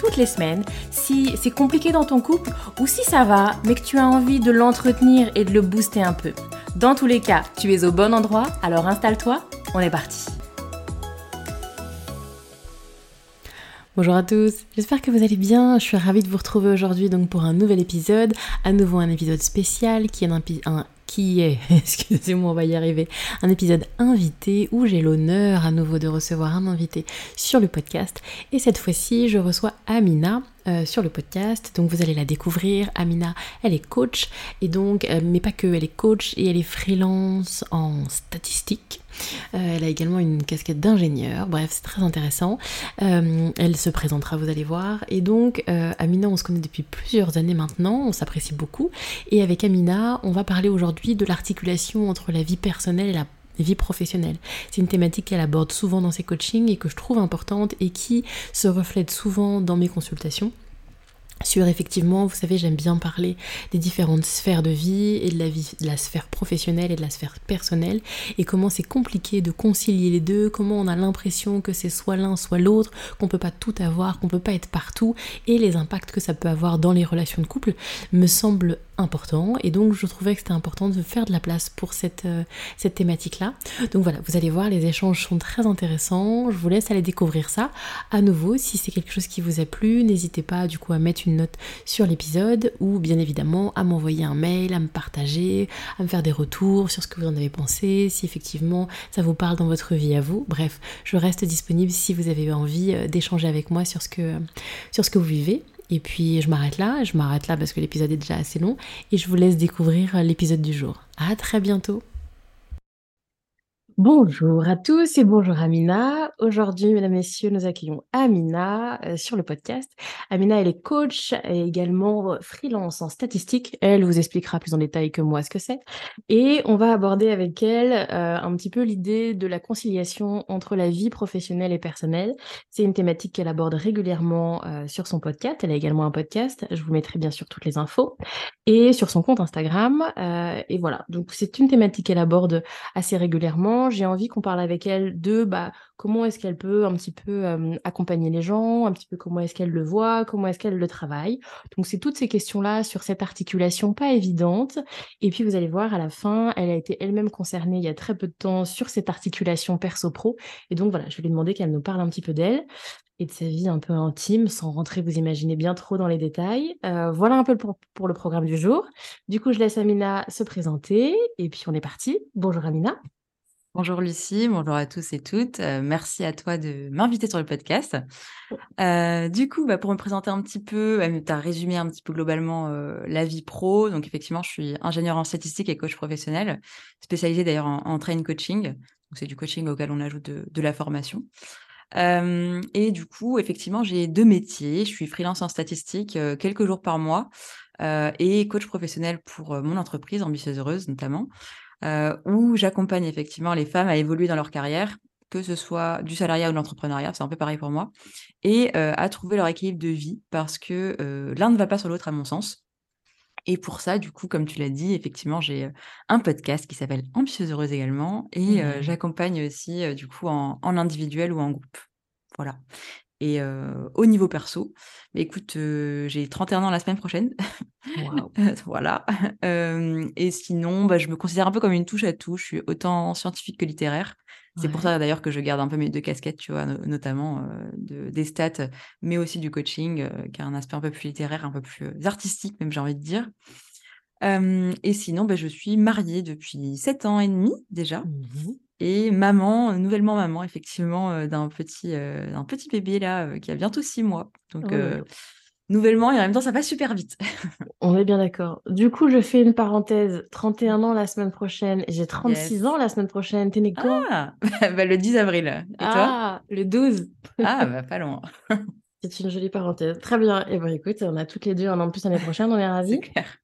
toutes les semaines si c'est compliqué dans ton couple ou si ça va, mais que tu as envie de l'entretenir et de le booster un peu. Dans tous les cas, tu es au bon endroit, alors installe-toi, on est parti. Bonjour à tous, j'espère que vous allez bien. Je suis ravie de vous retrouver aujourd'hui donc pour un nouvel épisode, à nouveau un épisode spécial qui est un, un qui est, excusez-moi, on va y arriver, un épisode invité où j'ai l'honneur à nouveau de recevoir un invité sur le podcast. Et cette fois-ci, je reçois Amina. Euh, sur le podcast, donc vous allez la découvrir. Amina, elle est coach et donc, euh, mais pas que, elle est coach et elle est freelance en statistique. Euh, elle a également une casquette d'ingénieur, bref, c'est très intéressant. Elle se présentera, vous allez voir. Et donc, Amina, on se connaît depuis plusieurs années maintenant, on s'apprécie beaucoup. Et avec Amina, on va parler aujourd'hui de l'articulation entre la vie personnelle et la vie professionnelle. C'est une thématique qu'elle aborde souvent dans ses coachings et que je trouve importante et qui se reflète souvent dans mes consultations sur effectivement, vous savez, j'aime bien parler des différentes sphères de vie et de la vie, de la sphère professionnelle et de la sphère personnelle et comment c'est compliqué de concilier les deux, comment on a l'impression que c'est soit l'un soit l'autre, qu'on peut pas tout avoir, qu'on peut pas être partout et les impacts que ça peut avoir dans les relations de couple me semble important et donc je trouvais que c'était important de faire de la place pour cette, euh, cette thématique là. Donc voilà, vous allez voir, les échanges sont très intéressants, je vous laisse aller découvrir ça. À nouveau, si c'est quelque chose qui vous a plu, n'hésitez pas du coup à mettre une note sur l'épisode ou bien évidemment à m'envoyer un mail, à me partager, à me faire des retours sur ce que vous en avez pensé, si effectivement ça vous parle dans votre vie à vous. Bref, je reste disponible si vous avez envie euh, d'échanger avec moi sur ce que, sur ce que vous vivez. Et puis je m'arrête là, je m'arrête là parce que l'épisode est déjà assez long et je vous laisse découvrir euh, l'épisode du jour. À très bientôt. Bonjour à tous et bonjour Amina. Aujourd'hui, mesdames, messieurs, nous accueillons Amina euh, sur le podcast. Amina, elle est coach et également freelance en statistique. Elle vous expliquera plus en détail que moi ce que c'est. Et on va aborder avec elle euh, un petit peu l'idée de la conciliation entre la vie professionnelle et personnelle. C'est une thématique qu'elle aborde régulièrement euh, sur son podcast. Elle a également un podcast. Je vous mettrai bien sûr toutes les infos. Et sur son compte Instagram. et voilà. Donc c'est une thématique qu'elle aborde assez régulièrement j'ai envie qu'on parle avec elle de bah, comment est-ce qu'elle peut un petit peu accompagner les gens, un petit peu comment est-ce qu'elle le voit, comment est-ce qu'elle le travaille. Donc c'est toutes ces questions-là sur cette articulation pas évidente. Et puis vous allez voir à la fin, elle a été elle-même concernée il y a très peu de temps sur cette articulation perso-pro. Et donc voilà, je vais lui demander qu'elle nous parle un petit peu d'elle et de sa vie un peu intime, sans rentrer, vous imaginez bien trop dans les détails. Euh, voilà un peu pour, pour, le programme du jour. Du coup, je laisse Amina se présenter et puis on est parti. Bonjour Amina. Bonjour Lucie, bonjour à tous et toutes. Euh, merci à toi de m'inviter sur le podcast. Euh, du coup, bah, pour me présenter un petit peu, tu as résumé un petit peu globalement euh, la vie pro. Donc effectivement, je suis ingénieure en statistique et coach professionnel, spécialisée d'ailleurs en, train coaching. Donc c'est du coaching auquel on ajoute de, la formation. et du coup, effectivement, j'ai deux métiers. Je suis freelance en statistique quelques jours par mois et coach professionnel pour mon entreprise, Ambitieuse Heureuse notamment. Euh, où j'accompagne effectivement les femmes à évoluer dans leur carrière, que ce soit du salariat ou de l'entrepreneuriat, c'est un peu pareil pour moi, et euh, à trouver leur équilibre de vie parce que euh, l'un ne va pas sur l'autre à mon sens. Et pour ça, du coup, comme tu l'as dit, effectivement, j'ai un podcast qui s'appelle Ambitieuse Heureuse également, et mmh. j'accompagne aussi, du coup, en, en, individuel ou en groupe. Voilà. Et au niveau perso, bah, écoute, j'ai 31 ans la semaine prochaine. voilà. et sinon, bah, je me considère un peu comme une touche à tout. Je suis autant scientifique que littéraire. C'est pour ça d'ailleurs que je garde un peu mes deux casquettes, tu vois, notamment de, des stats, mais aussi du coaching, qui a un aspect un peu plus littéraire, un peu plus artistique, même j'ai envie de dire. et sinon, bah, je suis mariée depuis 7 ans et demi déjà. Mmh et maman, nouvellement maman, effectivement, d'un petit, d'un petit bébé là, qui a bientôt six mois. Donc, nouvellement et en même temps, ça va super vite. On est bien d'accord. Du coup, je fais une parenthèse. 31 ans la semaine prochaine. J'ai 36 ans la semaine prochaine. T'es né quand? Ah, bah, le 10 avril. Et ah, le 12. ah, bah pas loin. C'est une jolie parenthèse. Très bien. Et eh ben écoute, on a toutes les deux un an de plus l'année prochaine, on est ravis. C'est clair.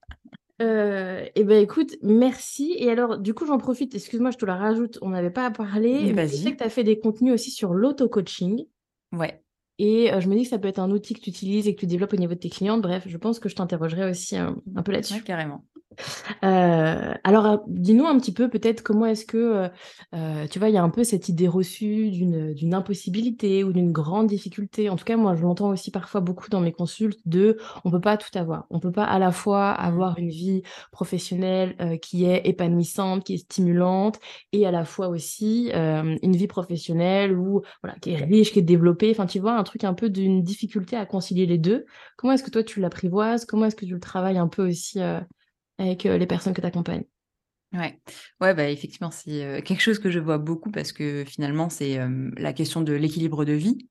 Euh, et ben écoute, merci. Et alors, du coup, j'en profite, excuse-moi, je te la rajoute, on n'avait pas à parler. Mais je sais que tu as fait des contenus aussi sur l'auto-coaching. Ouais. Et euh, je me dis que ça peut être un outil que tu utilises et que tu développes au niveau de tes clients. Bref, je pense que je t'interrogerai aussi un, peu là-dessus. Ouais, carrément. Euh, alors, euh, dis-nous un petit peu peut-être comment est-ce que, euh, tu vois, il y a un peu cette idée reçue d'une, impossibilité ou d'une grande difficulté. En tout cas, moi, je l'entends aussi parfois beaucoup dans mes consultes de on peut pas tout avoir. On peut pas à la fois mmh. avoir une vie professionnelle qui est épanouissante, qui est stimulante, et à la fois aussi une vie professionnelle ou voilà, qui est riche, qui est développée. Enfin, tu vois, un truc un peu d'une difficulté à concilier les deux. Comment est-ce que toi, tu l'apprivoises? Comment est-ce que tu le travailles un peu aussi avec les personnes que tu accompagnes. Ouais, ouais bah, effectivement, c'est quelque chose que je vois beaucoup parce que finalement, c'est la question de l'équilibre de vie.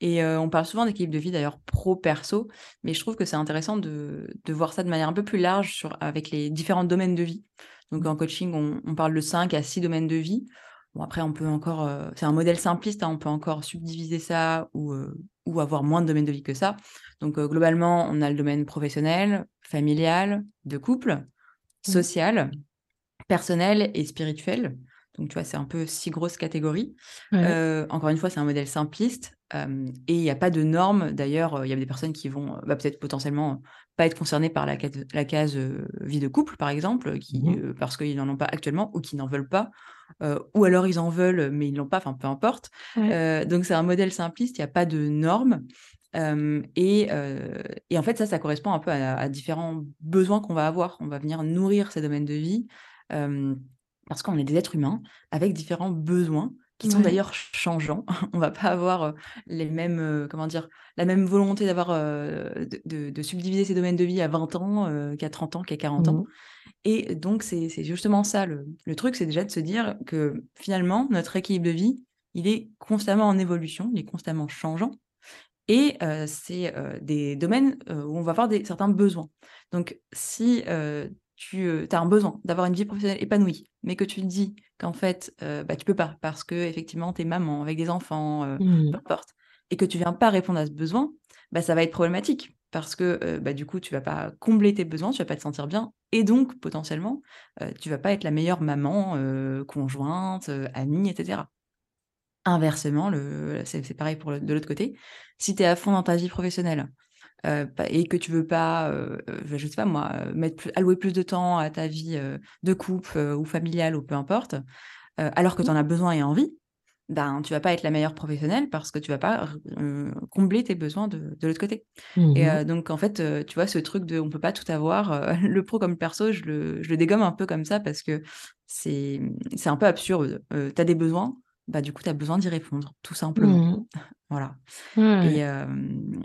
Et on parle souvent d'équilibre de vie, d'ailleurs, pro-perso, mais je trouve que c'est intéressant de, de, voir ça de manière un peu plus large sur, avec les différents domaines de vie. Donc en coaching, on, on, parle de 5 à 6 domaines de vie. Bon, après, on peut encore, c'est un modèle simpliste, hein, on peut encore subdiviser ça ou, ou avoir moins de domaines de vie que ça. Donc globalement, on a le domaine professionnel, familial, de couple, mmh. social, personnel et spirituel. Donc, tu vois, c'est un peu six grosses catégories. encore une fois, c'est un modèle simpliste et il n'y a pas de normes. D'ailleurs, il y a des personnes qui vont bah, peut-être potentiellement pas être concernées par la, case vie de couple, par exemple, qui, mmh parce qu'ils n'en ont pas actuellement ou qui n'en veulent pas. ou alors ils en veulent, mais ils ne l'ont pas, enfin peu importe. donc c'est un modèle simpliste, il n'y a pas de normes. Et, et, en fait, ça, ça correspond un peu à, différents besoins qu'on va avoir. On va venir nourrir ces domaines de vie parce qu'on est des êtres humains avec différents besoins qui sont d'ailleurs changeants. On va pas avoir les mêmes, comment dire, la même volonté d'avoir de, de, subdiviser ces domaines de vie à 20 ans qu'à 30 ans, qu'à 40 ans. Et donc, c'est justement ça. Le, le truc, c'est déjà de se dire que finalement, notre équilibre de vie, il est constamment en évolution, il est constamment changeant. Et c'est des domaines où on va avoir des, certains besoins. Donc, si tu as un besoin d'avoir une vie professionnelle épanouie, mais que tu te dis qu'en fait, bah, tu peux pas parce que effectivement, tu es maman avec des enfants, mmh. peu importe, et que tu viens pas répondre à ce besoin, bah, ça va être problématique parce que bah, du coup, tu vas pas combler tes besoins, tu vas pas te sentir bien, et donc potentiellement, tu vas pas être la meilleure maman, conjointe, amie, etc. Inversement, c'est pareil pour de l'autre côté. Si tu es à fond dans ta vie professionnelle et que tu veux pas, je sais pas moi, mettre allouer plus de temps à ta vie de couple ou familiale ou peu importe, alors que tu en as besoin et envie, ben tu vas pas être la meilleure professionnelle parce que tu vas pas combler tes besoins de, l'autre côté. Et mmh donc en fait, tu vois, ce truc de on peut pas tout avoir, le pro comme le perso, je le, je le dégomme un peu comme ça parce que c'est un peu absurde. tu as des besoins, bah, du coup, tu as besoin d'y répondre, tout simplement. Mmh. voilà. Et,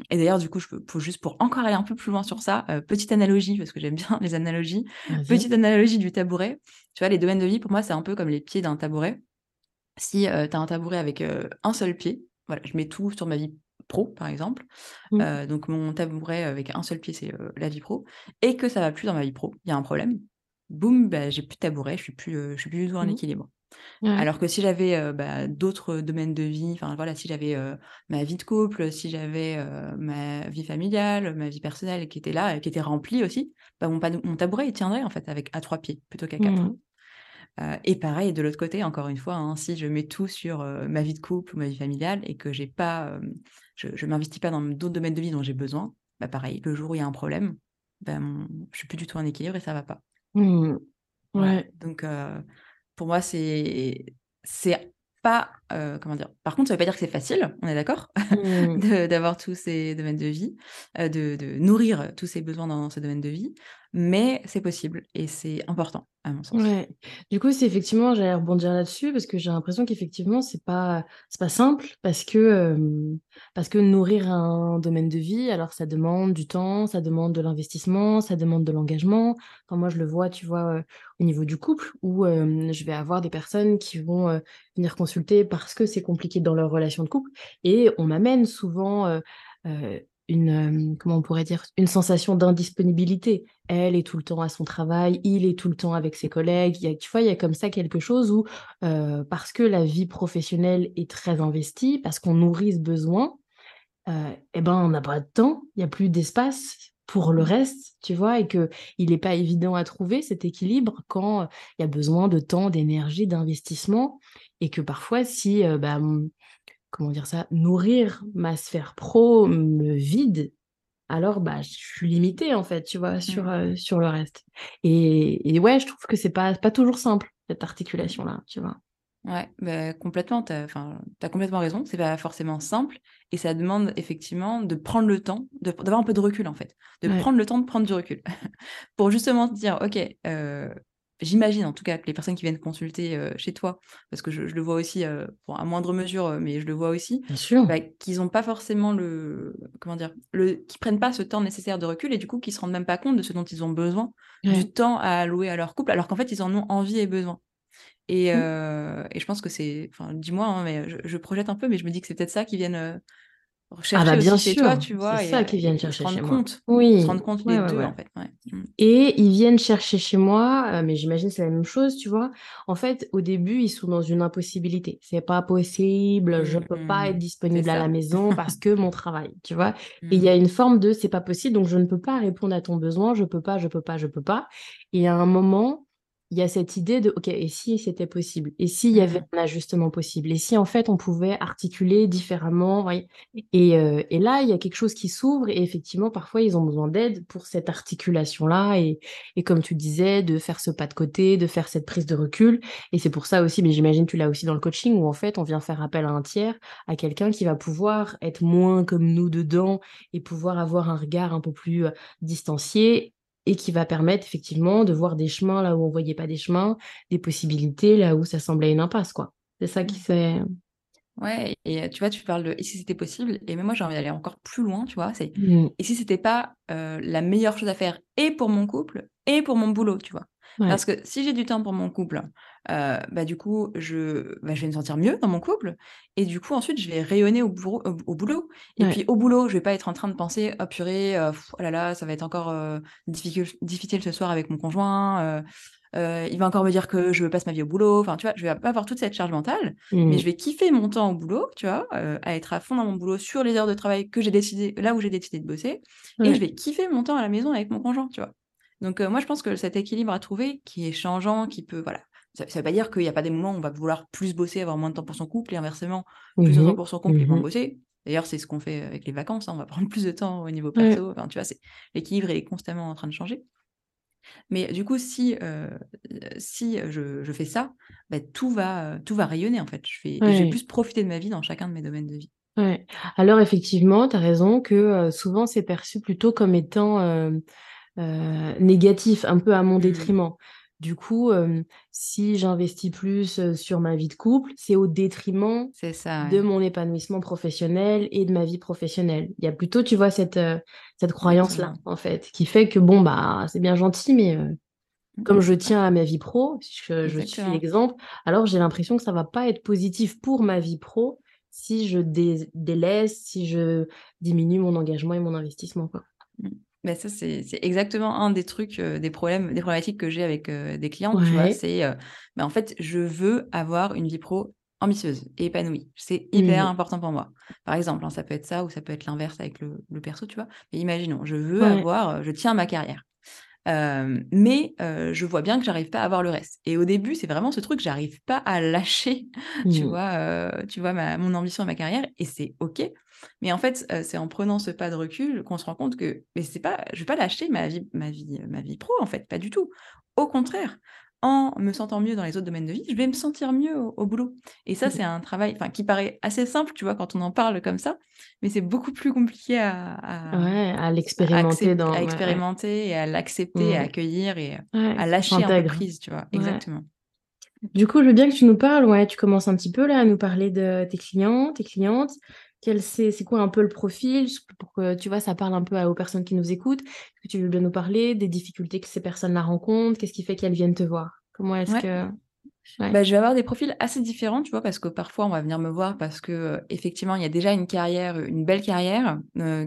et d'ailleurs, du coup, je peux, juste pour encore aller un peu plus loin sur ça, petite analogie, parce que j'aime bien les analogies. Petite analogie du tabouret. Tu vois, les domaines de vie, pour moi, c'est un peu comme les pieds d'un tabouret. Si tu as un tabouret avec un seul pied, voilà, je mets tout sur ma vie pro, par exemple. Mmh. donc, mon tabouret avec un seul pied, c'est la vie pro. Et que ça va plus dans ma vie pro, il y a un problème. Boum, bah, j'ai plus de tabouret, je suis plus, je suis plus du tout en mmh. Alors que si j'avais bah, d'autres domaines de vie, enfin voilà, si j'avais ma vie de couple, si j'avais ma vie familiale, ma vie personnelle qui était là, qui était remplie aussi, bah, mon, tabouret il tiendrait en fait avec à trois pieds plutôt qu'à quatre. Mmh. et pareil de l'autre côté, encore une fois, hein, si je mets tout sur ma vie de couple ou ma vie familiale et que j'ai pas, je, ne m'investis pas dans d'autres domaines de vie dont j'ai besoin, bah pareil, le jour où il y a un problème, bah, mon, je suis plus du tout en équilibre et ça va pas. Mmh. Ouais. Donc pour moi, c'est c'est pas comment dire. Par contre, ça veut pas dire que c'est facile, on est d'accord, mmh. d'avoir tous ces domaines de vie, de, de, nourrir tous ces besoins dans ces domaines de vie, mais c'est possible et c'est important à mon sens. Ouais. Du coup, c'est effectivement, j'allais rebondir là-dessus parce que j'ai l'impression qu'effectivement, c'est pas c'est pas simple parce que parce que nourrir un domaine de vie, alors ça demande du temps, ça demande de l'investissement, ça demande de l'engagement. Moi je le vois, tu vois, au niveau du couple où je vais avoir des personnes qui vont venir consulter parce que c'est compliqué dans leur relation de couple et on m'amène souvent une, comment on pourrait dire, une sensation d'indisponibilité. Elle est tout le temps à son travail, il est tout le temps avec ses collègues. Il y a, tu vois, il y a comme ça quelque chose où, parce que la vie professionnelle est très investie, parce qu'on nourrit ce besoin, eh ben, on n'a pas de temps, il y a plus d'espace pour le Mmh. reste, tu vois? Et qu'il n'est pas évident à trouver cet équilibre quand, il y a besoin de temps, d'énergie, d'investissement et que parfois si, bah, comment dire ça? Nourrir ma sphère pro me vide, alors, bah, je suis limitée, en fait, tu vois? Sur, Mmh. le reste et et ouais, je trouve que c'est pas pas toujours simple, cette Mmh. articulation-là, tu vois? Ouais, bah, complètement, tu as complètement raison, c'est pas forcément simple et ça demande effectivement de prendre le temps, d'avoir un peu de recul, en fait. De Ouais. prendre le temps de prendre du recul. Pour justement te dire: «OK, heu» j'imagine en tout cas que les personnes qui viennent consulter, heu, chez toi, parce que je je le vois aussi, bon à moindre mesure, heu, mais je le vois aussi, bah, qu'ils ont pas forcément le comment dire? Le qu'ils prennent pas ce temps nécessaire de recul et du coup, qu'ils se rendent même pas compte de ce dont ils ont besoin, Ouais. du temps à allouer à leur couple, alors qu'en fait, ils en ont envie et besoin. Et Mmh. heu et je pense que c'est enfin, dis-moi, hein, mais je je projette un peu, mais je me dis que c'est peut-être ça qu'ils viennent, Ah bah, bien aussi chez toi, sûr, tu c'est vois? Heu ça qu'ils viennent se chercher chez moi. se Oui, rendre compte les ouais, ouais, 2 ouais en fait, ouais. Mmh. et ils viennent chercher chez moi, heu, mais j'imagine c'est la même chose, tu vois? En fait, au début, ils sont dans une impossibilité. «C'est pas possible, je Mmh peux pas être C'est disponible à la maison parce que mon travail», tu vois? Et il y Mmh. a une forme de: «C'est pas possible, donc je ne peux pas répondre à ton besoin, je peux pas, je peux pas, je peux pas» et à un moment, il y a cette idée de: «OK, et si c'était possible? Et s'il y avait Mmh. un ajustement possible? Et si en fait on pouvait articuler différemment?» voyez? Et et là, il y a quelque chose qui s'ouvre et effectivement, parfois, ils ont besoin d'aide pour cette articulation-là et et comme tu disais, de faire ce pas de côté, de faire cette prise de recul et c'est pour ça aussi, mais j'imagine tu l'as aussi dans le coaching où en fait, on vient faire appel à un tiers, à quelqu'un qui va pouvoir être moins comme nous dedans et pouvoir avoir un regard un peu plus, distancié et qui va permettre effectivement de voir des chemins là où on voyait pas des chemins, des possibilités là où ça semblait une impasse, quoi. C'est ça qui Mmh. s'est Ouais et tu vois, tu parles de «et si c'était possible?» et même moi, j'ai envie d'aller encore plus loin, tu vois? C'est mmh, «et si c'était pas, la meilleure chose à faire et pour mon couple et pour mon boulot?» tu vois? ouais, Parce que si j'ai du temps pour mon couple, bah, du coup, je bah, je vais me sentir mieux dans mon couple et du coup, ensuite, je vais rayonner au bourreau au au boulot et ouais, puis au boulot, je vais pas être en train de penser: «Oh purée, oh là là, ça va être encore, heu, difficul difficile ce soir avec mon conjoint, il va encore me dire que je passe ma vie au boulot». Enfin, tu vois? Je vais pas avoir toute cette charge mentale mais mmh, je vais kiffer mon temps au boulot, tu vois? À être à fond dans mon boulot sur les heures de travail que j'ai décidé là où j'ai décidé de bosser et je vais kiffer mon temps à la maison avec mon conjoint, tu vois? Donc moi je pense que cet équilibre à trouver qui est changeant, qui peut voilà, ça ça veut pas dire qu'il y a pas des moments où on va vouloir plus bosser, avoir moins de temps pour son couple et inversement, plus de temps mmh pour son mh, couple et moins mmh bosser. D'ailleurs, c'est ce qu'on fait avec les vacances, hein, on va prendre plus de temps au niveau Ouais, perso, enfin tu vois? L'équilibre est constamment en train de changer. Mais du coup, si, heu, si, je je fais ça, bah, tout va, tout va rayonner en fait. Je vais je vais ouais, plus profiter de ma vie dans chacun de mes domaines de vie. ouais. Alors effectivement, tu as raison que, heu, souvent c'est perçu plutôt comme étant, heu, négatif, un peu à mon Mmh. Du coup, hem, si j'investis plus, heu, sur ma vie de couple, c'est au détriment de mon épanouissement professionnel et de ma vie professionnelle. Il y a plutôt, tu vois, cette, cette croyance-là, en fait, qui fait que bon, bah, c'est bien gentil, mais, heu, Mmh. comme je tiens à ma vie pro, si je suis l'exemple, alors j'ai l'impression que ça va pas être positif pour ma vie pro si je dé délaisse, si je diminue mon engagement et mon investissement, quoi. Mmh. Ça, c'est exactement un des trucs, heu, des problèmes des problématiques que j'ai avec, heu, des clientes, tu vois? C'est, heu, bah, en fait, je veux avoir une vie pro ambitieuse et épanouie. C'est hyper Mmh important pour moi. Par exemple, hein, ça peut être ça ou ça peut être l'inverse avec le le perso, tu vois? Mais imaginons, je veux Ouais. avoir, je tiens ma carrière. Mais je vois bien que j'arrive pas à avoir le reste et au début, c'est vraiment ce truc, j'arrive pas à lâcher, tu Mmh. vois, heu, tu vois ma mon ambition et ma carrière et c'est OK. Mais en fait, c'est en prenant ce pas de recul qu'on se rend compte que mais c'est pas je vais pas lâcher ma vie ma vie, ma vie pro, en fait, pas du tout. Au contraire, en me sentant mieux dans les autres domaines de vie, je vais me sentir mieux au au boulot et ça, c'est un travail, qui paraît assez simple, tu vois, quand on en parle comme ça, mais c'est beaucoup plus compliqué à à Ouais, à à l'expérimenter à dans ouais, ouais. expérimenter et à l'accepter, à Mmh. accueillir et à lâcher un peu prise, tu vois? Exactement. Du coup, je veux bien que tu nous parles, ouais, tu commences un petit peu là à nous parler de tes clients, tes clientes. Quel c'est c'est quoi un peu le profil? Pour que, tu vois, ça parle un peu aux personnes qui nous écoutent. Est-ce que tu veux bien nous parler des difficultés que ces personnes-là rencontrent? Qu'est-ce qui fait qu'elles viennent te voir? Comment est-ce Ouais. que bah, je vais avoir des profils assez différents, tu vois? Parce que parfois, on va venir me voir parce que, effectivement, il y a déjà une carrière, une belle carrière,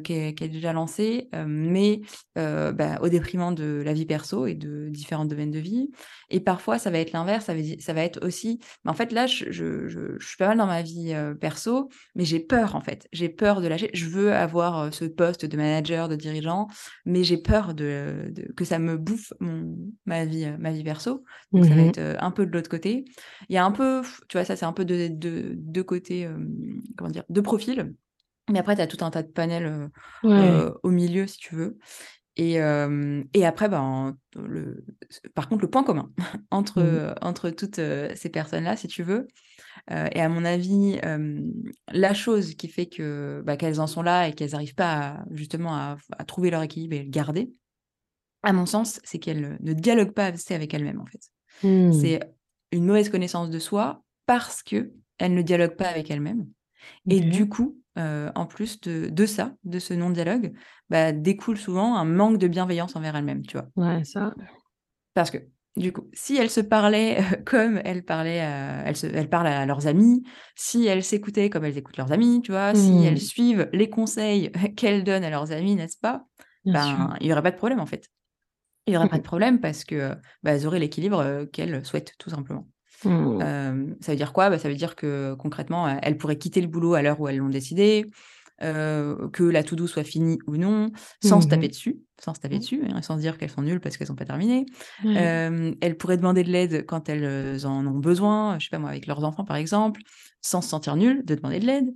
qui est qui est déjà lancée, mais bah, au détriment de la vie perso et de différents domaines de vie et parfois, ça va être l'inverse, ça ça va être aussi mais en fait, là, je je je suis pas mal dans ma vie, perso, mais j'ai peur, en fait. J'ai peur de lâcher. Je veux avoir, ce poste de manager, de dirigeant, mais j'ai peur de de que ça me bouffe mon ma vie, ma vie perso. Donc ça va Mmh être, un peu de l'autre côté. Il y a un peu, tu vois, ça, c'est un peu de de 2 côtés, comment dire? 2 profils. Mais après, tu as tout un tas de panels, Ouais. au milieu, si tu veux. Et et après, ben, le par contre, le point commun Mmh. entre, entre toutes, ces personnes-là, si tu veux, et à mon avis, la chose qui fait que, bah, qu'elles en sont là et qu'elles arrivent pas à justement à à trouver leur équilibre et le garder, à mon sens, c'est qu'elles ne dialoguent pas assez avec elles-mêmes, en fait. Mmh. C'est une mauvaise connaissance de soi parce qu'elles ne dialoguent pas avec elles-mêmes et OK. du coup, heu, en plus de de ça, de ce non-dialogue, bah, découle souvent un manque de bienveillance envers elles-mêmes, tu vois? Ouais, ça Parce que, du coup, si elles se parlaient, comme elles parlaient à elles se elles parlent à leurs amies, si elles s'écoutaient comme elles écoutent leurs amies, tu vois? Si elles mmh, suivent les conseils qu'elles donnent à leurs amies, n'est-ce pas? bien sûr. Ben, il y aurait pas de problème, en fait. Il y aurait pas de Mmh problème parce que, bah, elles auraient l'équilibre, heu, qu'elles souhaitent, tout simplement. Mmh. Ça veut dire quoi? Bah, ça veut dire que concrètement, heu, elles pourraient quitter le boulot à l'heure où elles l'ont décidé, que la to do soit finie ou non, sans se taper Mmh dessus sans se taper Mmh. dessus, hein, sans se dire qu'elles sont nulles parce qu'elles ont pas terminé. Elles pourraient demander de l'aide quand elles, en ont besoin, je sais pas moi, avec leurs enfants par exemple, sans se sentir nulles de demander de l'aide.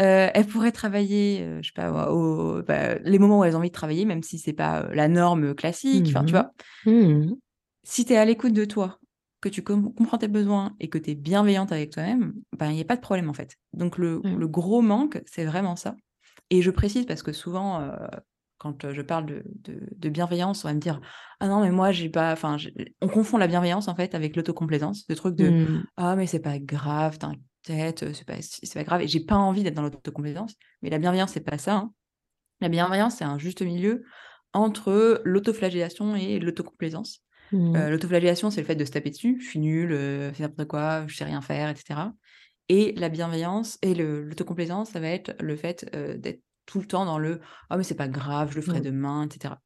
Heu, elles pourraient travailler, heu, je sais pas au bah, les moments où elles ont envie de travailler, même si c'est pas, heu, la norme, classique, enfin, tu Mmh vois? mh. Mmh Si tu es à l'écoute de toi, que tu com comprends tes besoins et que tu es bienveillante avec toi-même, ben, il y a pas de problème, en fait. Donc le gros manque, c'est vraiment ça et je précise parce que souvent, heu, quand, heu, je parle de de de bienveillance, on va me dire: «Ah non, mais moi j'ai pas» enfin, on confond la bienveillance, en fait, avec l'autocomplaisance. Le truc de: Mmh. «Ah mais c'est pas grave, heu, c'est pas c'est pas grave» et j'ai pas envie d'être dans l'autocomplaisance. Mais la bienveillance, c'est pas ça, hein. La bienveillance, c'est un juste milieu entre l'autoflagellation et l'autocomplaisance. Mmh. L'autoflagellation, c'est le fait de se taper dessus: «Je suis nul, heu, je fais n'importe quoi, je sais rien faire» et cetera et la bienveillance et l'autocomplaisance, ça va être le fait, d'être tout le temps dans le: «Ah mais c'est pas grave, je le ferai demain» et cetera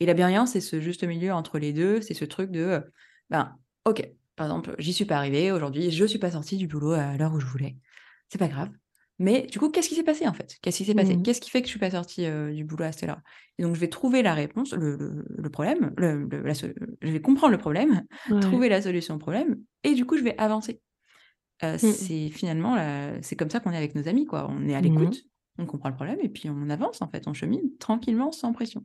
et la bienveillance, c'est ce juste milieu entre les 2. c'est ce truc de, ben, OK, par exemple, j'y suis pas arrivée aujourd'hui, je suis pas sortie du boulot à l'heure où je voulais. C'est pas grave, mais du coup, qu'est-ce qui s'est passé, en fait? Qu'est-ce qui s'est passé? Mmh. Qu'est-ce qui fait que je suis pas sortie, heu, du boulot à cette heure-là? Et donc je vais trouver la réponse, le le le problème, le la je vais comprendre le problème, Ouais. trouver la solution au problème et du coup, je vais avancer. Heu, Mmh c'est finalement la c'est comme ça qu'on est avec nos amis, quoi. On est à Mmh l'écoute, on comprend le problème et puis on avance, en fait, on chemine tranquillement, sans pression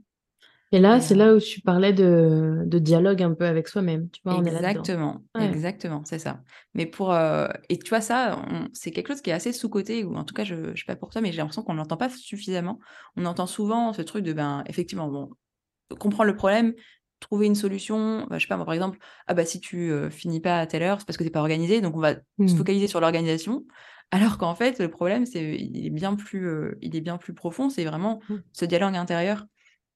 et là, c'est heu là où tu parlais de de dialogue un peu avec soi-même, tu vois? On est là-dedans. exactement, Ouais. exactement, c'est ça. Mais pour, heu et tu vois ça, c'est quelque chose qui est assez sous-coté ou en tout cas, je je sais pas pour toi, mais j'ai l'impression qu'on ne l'entend pas suffisamment. On entend souvent ce truc de, ben, effectivement, bon, comprendre le problème, trouver une solution, bah, je sais pas moi, par exemple: «Ah bah, si tu, heu, finis pas à telle heure, c'est parce que tu es pas organisé, donc on va se Mmh. focaliser sur l'organisation». Alors qu'en fait, le problème, c'est il est bien plus, il est bien plus profond, c'est vraiment Mmh. ce dialogue intérieur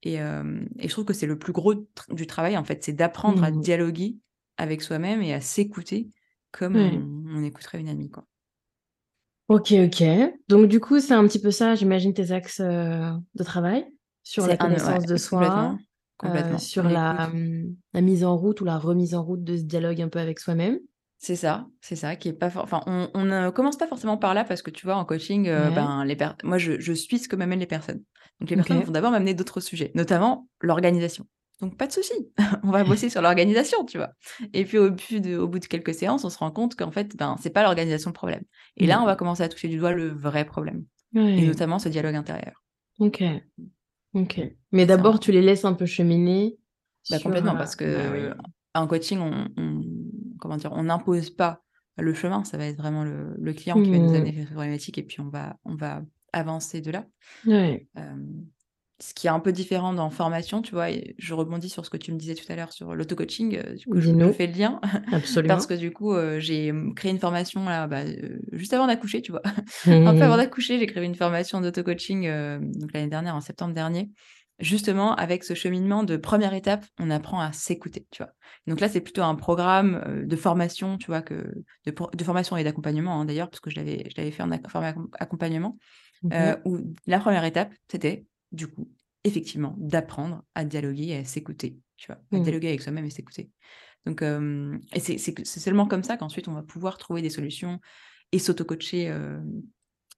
et hem et je trouve que c'est le plus gros du travail, en fait, c'est d'apprendre à Mmh. dialoguer avec soi-même et à s'écouter comme Ouais. on on écouterait une amie, quoi. OK, OK. Donc du coup, c'est un petit peu ça, j'imagine tes axes, heu, de travail? Sur la C'est un ouais, connaissance de soi, complètement, complètement. sur la, mmh, la mise en route ou la remise en route de ce dialogue un peu avec soi-même? C'est ça, c'est ça, qui est pas for enfin, on on ne commence pas forcément par là parce que tu vois, en coaching, Ouais. ben, les per moi, je je suis ce que m'amènent les personnes. Donc les personnes vont d'abord m'amener d'autres sujets, notamment l'organisation. Donc pas de souci, on va bosser sur l'organisation, tu vois? Et puis au but de au bout de quelques séances, on se rend compte qu'en fait, ben, c'est pas l'organisation le problème. Et là, on Mmh. va commencer à toucher du doigt le vrai problème et notamment ce dialogue intérieur. OK. OK. Mais C'est d'abord, tu les laisses un peu cheminer Bah, sur, complètement heu parce bah, que oui. en coaching, on on comment dire? On n'impose pas le chemin, ça va être vraiment le le client qui va nous amener Mmh. vers ses problématiques et puis on va on va avancer de là. Ce qui est un peu différent dans formation, tu vois? Et je rebondis sur ce que tu me disais tout à l'heure sur l'auto-coaching, du coup, je fais le lien parce Absolument. que du coup, heu, j'ai, mmh, créé une formation là, bah, heu, juste avant d'accoucher, tu vois? Un peu avant Mmh d'accoucher, j'ai créé une formation d'auto-coaching, donc l'année dernière, en septembre dernier justement, avec ce cheminement de première étape, on apprend à s'écouter, tu vois. Donc là, c'est plutôt un programme euh, de formation, tu vois, que de, formation et d'accompagnement, hein, d'ailleurs, parce que je l'avais, fait en accompagnement, euh, où la première étape, c'était, du coup, effectivement, d'apprendre à dialoguer et à s'écouter, tu vois, à mmh. dialoguer avec soi-même et s'écouter. Donc, et c'est, seulement comme ça qu'ensuite, on va pouvoir trouver des solutions et s'auto-coacher,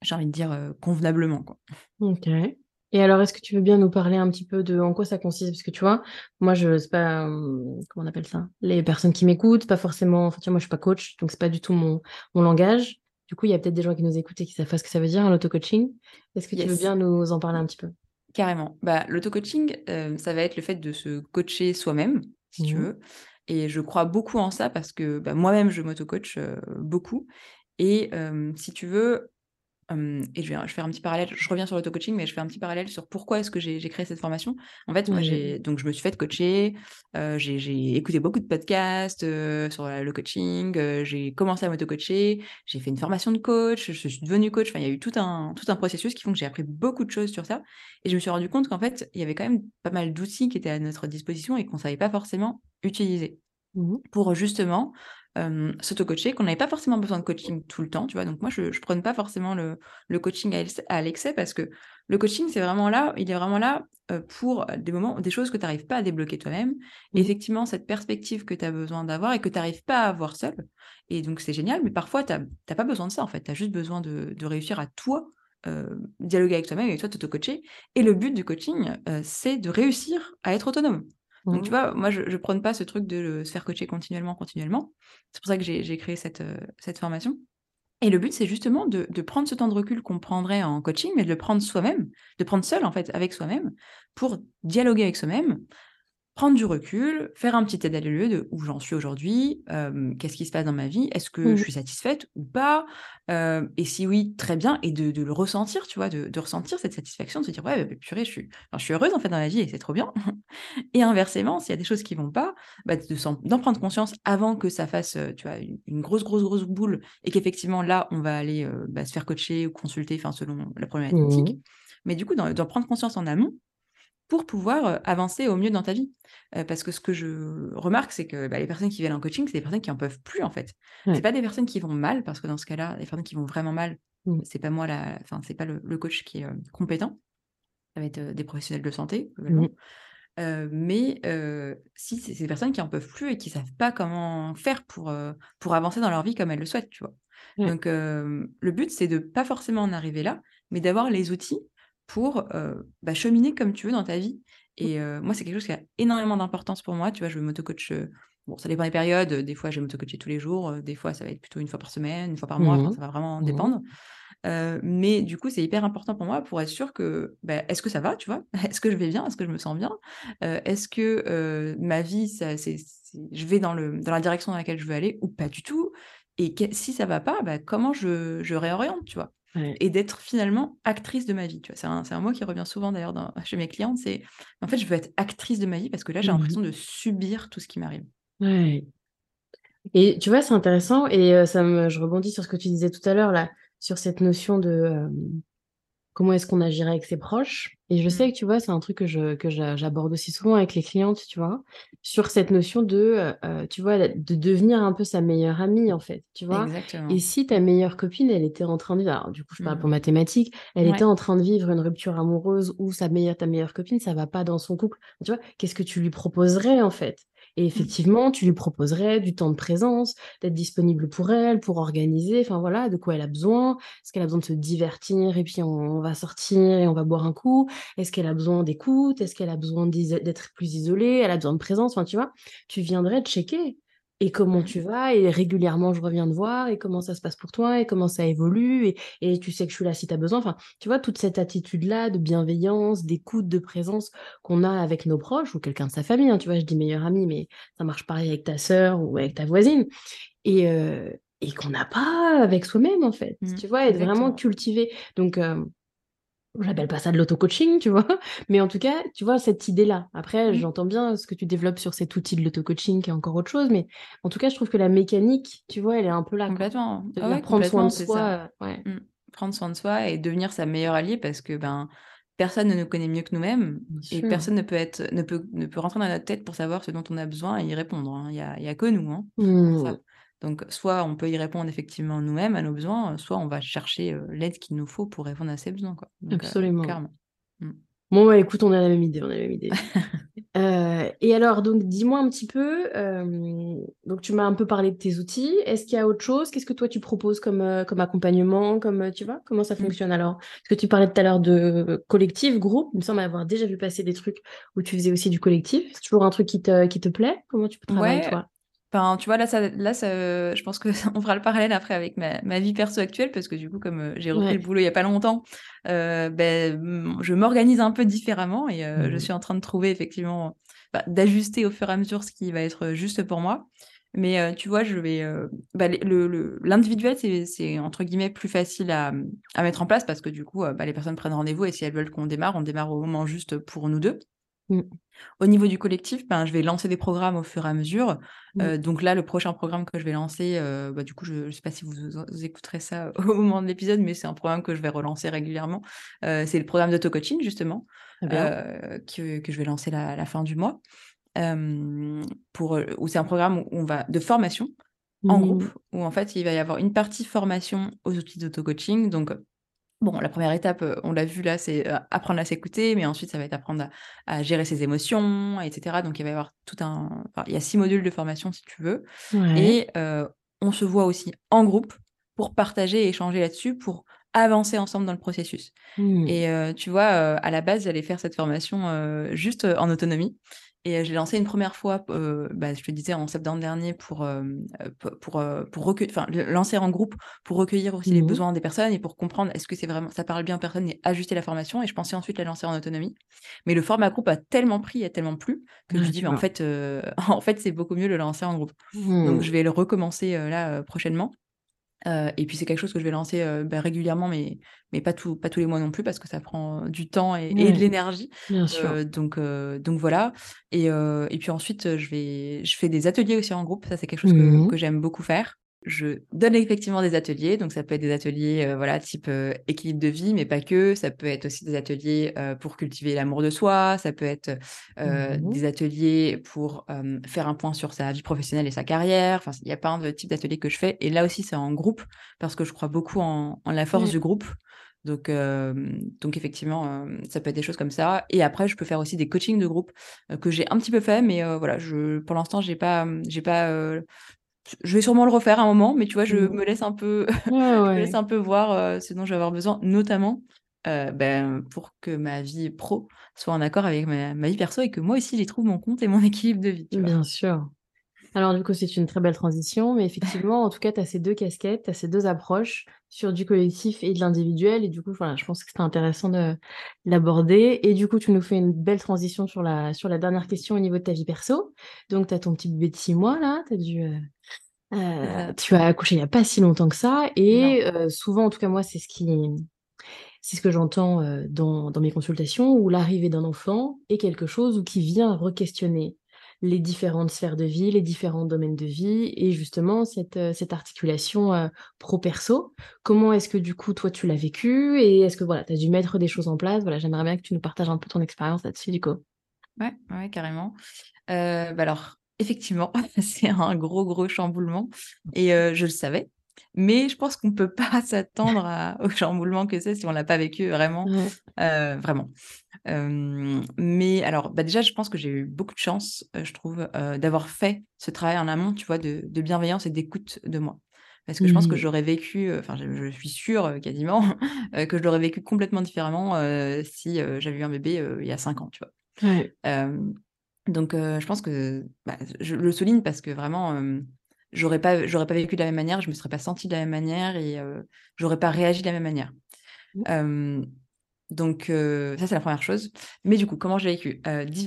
j'ai envie de dire, convenablement, quoi. Ok. Et alors, est-ce que tu veux bien nous parler un petit peu de en quoi ça consiste? Parce que tu vois, moi, je sais pas, comment on appelle ça? Les personnes qui m'écoutent, pas forcément. Enfin, tu vois, moi, je suis pas coach, donc c'est pas du tout mon, mon langage. Du coup, il y a peut-être des gens qui nous écoutent et qui savent pas ce que ça veut dire, l'auto-coaching. Est-ce que tu veux bien nous en parler un petit peu? Carrément. Bah, l'auto-coaching, ça va être le fait de se coacher soi-même, si tu mmh veux. Et je crois beaucoup en ça parce que bah, moi-même, je m'auto-coach beaucoup. Et si tu veux, et je vais, je faire un petit parallèle. Je reviens sur l'auto-coaching, mais je fais un petit parallèle sur pourquoi est-ce que j'ai créé cette formation. En fait, moi, j'ai donc je me suis fait coacher. j'ai écouté beaucoup de podcasts sur le coaching. j'ai commencé à m'auto-coacher. J'ai fait une formation de coach. Je suis devenue coach. Enfin, il y a eu tout un tout un processus qui font que j'ai appris beaucoup de choses sur ça. Et je me suis rendu compte qu'en fait, il y avait quand même pas mal d'outils qui étaient à notre disposition et qu'on savait pas forcément utiliser mmh pour justement s'auto-coacher, qu'on n'avait pas forcément besoin de coaching tout le temps, tu vois. Donc moi, je ne prône pas forcément le, le coaching à l'excès parce que le coaching, c'est vraiment là, il est vraiment là pour des moments, des choses que tu n'arrives pas à débloquer toi-même. Mmh. Effectivement, cette perspective que tu as besoin d'avoir et que tu n'arrives pas à avoir seul. Et donc, c'est génial, mais parfois, tu n'as pas besoin de ça, en fait. Tu as juste besoin de, de réussir à toi dialoguer avec toi-même et toi t'auto-coacher. Et le but du coaching, c'est de réussir à être autonome. Donc, tu mmh. vois, moi, je ne prône pas ce truc de se faire coacher continuellement, continuellement. C'est pour ça que j'ai créé cette, cette formation. Et le but, c'est justement de, de, prendre ce temps de recul qu'on prendrait en coaching, mais de le prendre soi-même, de prendre seul, en fait, avec soi-même, pour dialoguer avec soi-même, prendre du recul, faire un petit état des lieux de où j'en suis aujourd'hui, qu'est-ce qui se passe dans ma vie, est-ce que je mmh. suis satisfaite ou pas, et si oui, très bien, et de, de le ressentir, tu vois, de, de, ressentir cette satisfaction, de se dire ouais, bah, purée, je suis, enfin, je suis heureuse en fait dans la vie et c'est trop bien. et inversement, s'il y a des choses qui vont pas, bah, d'en prendre conscience avant que ça fasse, tu vois, une, grosse, grosse, grosse boule et qu'effectivement là, on va aller bah, se faire coacher ou consulter, enfin selon la problématique. Mmh. Mais du coup, d'en prendre conscience en amont pour pouvoir avancer au mieux dans ta vie. parce que ce que je remarque, c'est que bah, les personnes qui viennent en coaching, c'est des personnes qui en peuvent plus en fait. Ce C'est pas des personnes qui vont mal, parce que dans ce cas-là, les personnes qui vont vraiment mal, mmh. c'est pas moi la, enfin c'est pas le, coach qui est compétent. Ça va être des professionnels de santé. Mmh. mais si c'est des personnes qui en peuvent plus et qui savent pas comment faire pour, pour avancer dans leur vie comme elles le souhaitent, tu vois. Donc le but c'est de pas forcément en arriver là, mais d'avoir les outils pour bah, cheminer comme tu veux dans ta vie. Mmh. Et moi, c'est quelque chose qui a énormément d'importance pour moi. Tu vois, je m'auto-coach. bon, ça dépend des périodes. Des fois, je vais m'auto-coacher tous les jours. Des fois, ça va être plutôt une fois par semaine, une fois par mois. Mmh ça va vraiment mmh dépendre. mais du coup, c'est hyper important pour moi pour être sûr que bah, est-ce que ça va, tu vois? Est-ce que je vais bien? Est-ce que je me sens bien? Est-ce que ma vie, ça, c'est, je vais dans, le, dans la direction dans laquelle je veux aller ou pas du tout? Et si ça va pas, bah, comment je, je réoriente, tu vois? Et d'être finalement actrice de ma vie. Tu vois, c'est un, un, mot qui revient souvent d'ailleurs chez mes clientes. C'est en fait, je veux être actrice de ma vie parce que là, j'ai mmh l'impression de subir tout ce qui m'arrive. Ouais. Et tu vois, c'est intéressant. Et ça me, je rebondis sur ce que tu disais tout à l'heure là, sur cette notion de comment est-ce qu'on agirait avec ses proches. Et je mmh. sais que tu vois, c'est un truc que je que j'aborde aussi souvent avec les clientes, tu vois, sur cette notion de, euh, tu vois, de devenir un peu sa meilleure amie en fait, tu vois. Et si ta meilleure copine, elle était en train de vivre, alors du coup je parle pour mmh. mathématiques, elle était en train de vivre une rupture amoureuse ou sa meilleure ta meilleure copine, ça va pas dans son couple, tu vois, qu'est-ce que tu lui proposerais en fait? Et mmh. effectivement, tu lui proposerais du temps de présence, d'être disponible pour elle, pour organiser, enfin voilà, de quoi elle a besoin. Est-ce qu'elle a besoin de se divertir et puis on, va sortir et on va boire un coup? Est-ce qu'elle a besoin d'écoute? Est-ce qu'elle a besoin d'être plus isolée? Elle a besoin de présence Enfin, tu vois, tu viendrais checker et comment tu vas, et régulièrement je reviens te voir, et comment ça se passe pour toi, et comment ça évolue, et, et tu sais que je suis là si tu as besoin. Enfin, tu vois, toute cette attitude-là de bienveillance, d'écoute, de présence qu'on a avec nos proches, ou quelqu'un de sa famille, hein, tu vois, je dis meilleur ami, mais ça marche pareil avec ta sœur ou avec ta voisine, et, euh, et qu'on n'a pas avec soi-même, en fait, mmh, tu vois, être vraiment cultivé. Donc, euh, j'appelle pas ça de l'auto-coaching, tu vois, mais en tout cas, tu vois, cette idée-là. Après, mmh. j'entends bien ce que tu développes sur cet outil de l'auto-coaching qui est encore autre chose, mais en tout cas, je trouve que la mécanique, tu vois, elle est un peu là. Complètement. Ah prendre soin de soi. Euh, mmh. Prendre soin de soi et devenir sa meilleure alliée parce que, ben, personne ne nous connaît mieux que nous-mêmes et personne ne peut, être, ne, peut, ne peut rentrer dans notre tête pour savoir ce dont on a besoin et y répondre. Hein. Il n'y a, a, que nous. Hein, mmh. Donc, soit on peut y répondre effectivement nous-mêmes à nos besoins, soit on va chercher l'aide qu'il nous faut pour répondre à ses besoins. Quoi. Absolument. Mmh. Bon, bah, écoute, on a la même idée, on a la même idée. Euh, et alors, donc, dis-moi un petit peu, euh, donc tu m'as un peu parlé de tes outils. Est-ce qu'il y a autre chose? Qu'est-ce que toi tu proposes comme, euh, comme accompagnement comme, Tu vois, comment ça mmh. fonctionne alors? Parce que tu parlais tout à l'heure de collectif, groupe. Il me semble avoir déjà vu passer des trucs où tu faisais aussi du collectif. C'est toujours un truc qui te, qui te plaît? Comment tu peux travailler, toi? Enfin, tu vois, là, ça, là ça, je pense qu'on fera le parallèle après avec ma, ma, vie perso actuelle, parce que du coup, comme euh, j'ai repris le boulot il n'y a pas longtemps, euh, ben, je m'organise un peu différemment et euh, je mmh. suis en train de trouver effectivement, bah, d'ajuster au fur et à mesure ce qui va être juste pour moi. Mais tu vois, je vais. Bah, l'individuel, le, c'est entre guillemets plus facile à, à, mettre en place parce que du coup, bah, les personnes prennent rendez-vous et si elles veulent qu'on démarre, on démarre au moment juste pour nous deux. Mmh. Au niveau du collectif, ben, je vais lancer des programmes au fur et à mesure. Mmh. Euh, donc là, le prochain programme que je vais lancer, euh, bah, du coup, je ne sais pas si vous, écouterez ça au moment de l'épisode, mais c'est un programme que je vais relancer régulièrement. Euh, c'est le programme d'auto-coaching, justement, que, que, je vais lancer à la, fin du mois. pour, où c'est un programme où on va, de formation en mmh. groupe, où en fait, il va y avoir une partie formation aux outils d'auto-coaching. Donc, Bon, la première étape, on l'a vu là, c'est apprendre à s'écouter, mais ensuite, ça va être apprendre à, gérer ses émotions, etc. Donc, il va y avoir tout un. Enfin, il y a six modules de formation, si tu veux. Et on se voit aussi en groupe pour partager et échanger là-dessus, pour avancer ensemble dans le processus. Mmh. Et tu vois, à la base, j'allais faire cette formation juste en autonomie. Et je l'ai lancé une première fois, bah, je te disais, en septembre dernier, pour, pour, pour, recueillir, enfin, lancer en groupe pour recueillir aussi les mmh besoins des personnes et pour comprendre est-ce que c'est vraiment, ça parle bien aux personnes et ajuster la formation. Et je pensais ensuite la lancer en autonomie. Mais le format groupe a tellement pris, a tellement plu que je me dis, mais en fait, en fait c'est beaucoup mieux le lancer en groupe. Donc, je mmh. vais le recommencer là prochainement et puis c'est quelque chose que je vais lancer bah, régulièrement, mais, mais pas, tout, pas tous les mois non plus, parce que ça prend du temps et, de l'énergie. donc, donc voilà. Et, et puis ensuite, je, vais, je fais des ateliers aussi en groupe. Ça, c'est quelque chose que, mmh que j'aime beaucoup faire je donne effectivement des ateliers, donc ça peut être des ateliers euh, voilà type euh, équilibre de vie, mais pas que. Ça peut être aussi des ateliers euh, pour cultiver l'amour de soi. Ça peut être mmh des ateliers pour faire un point sur sa vie professionnelle et sa carrière. Enfin, il y a plein de types d'ateliers que je fais. Et là aussi, c'est en groupe parce que je crois beaucoup en, la force du groupe. Donc, donc effectivement, ça peut être des choses comme ça. Et après, je peux faire aussi des coachings de groupe que j'ai un petit peu fait, mais voilà, je, pour l'instant, j'ai pas, j'ai pas je vais sûrement le refaire un moment, mais tu vois, je mmh. me laisse un peu, je laisse un peu voir euh, ce dont je vais avoir besoin, notamment euh, ben, pour que ma vie pro soit en accord avec ma, vie perso et que moi aussi j'y trouve mon compte et mon équilibre de vie. Bien sûr. Alors du coup, c'est une très belle transition, mais effectivement, en tout cas, tu as ces deux casquettes, tu as ces deux approches sur du collectif et de l'individuel, et du coup, voilà, je pense que c'est intéressant de l'aborder. Et du coup, tu nous fais une belle transition sur la, sur la dernière question au niveau de ta vie perso. Donc, tu as ton petit bébé de six mois, là, as dû... Euh, euh, tu as accouché il n'y a pas si longtemps que ça, et euh, souvent, en tout cas, moi, c'est ce qui... C'est ce que j'entends dans, dans mes consultations, où l'arrivée d'un enfant est quelque chose qui vient re-questionner les différentes sphères de vie, les différents domaines de vie et justement cette, euh, cette articulation euh, pro-perso. Comment est-ce que du coup toi tu l'as vécu et est-ce que voilà, tu as dû mettre des choses en place? Voilà, j'aimerais bien que tu nous partages un peu ton expérience là-dessus du coup. Ouais, ouais carrément. Euh, bah alors, effectivement, c'est un gros, gros chamboulement et je le savais. Mais je pense qu'on ne peut pas s'attendre au chamboulement que c'est si on ne l'a pas vécu vraiment. vraiment mais alors, bah, déjà, je pense que j'ai eu beaucoup de chance, je trouve, d'avoir fait ce travail en amont, tu vois, de, bienveillance et d'écoute de moi. Parce que je pense que mmh. j'aurais vécu, enfin, je, suis sûre quasiment, que je l'aurais vécu complètement différemment si j'avais eu un bébé il y a cinq ans, tu vois. donc, je pense que bah, je le souligne parce que vraiment, j'aurais pas, j'aurais pas vécu de la même manière, je me serais pas sentie de la même manière et j'aurais pas réagi de la même manière. Mmh. Donc, ça, c'est la première chose. Mais du coup, comment j'ai vécu?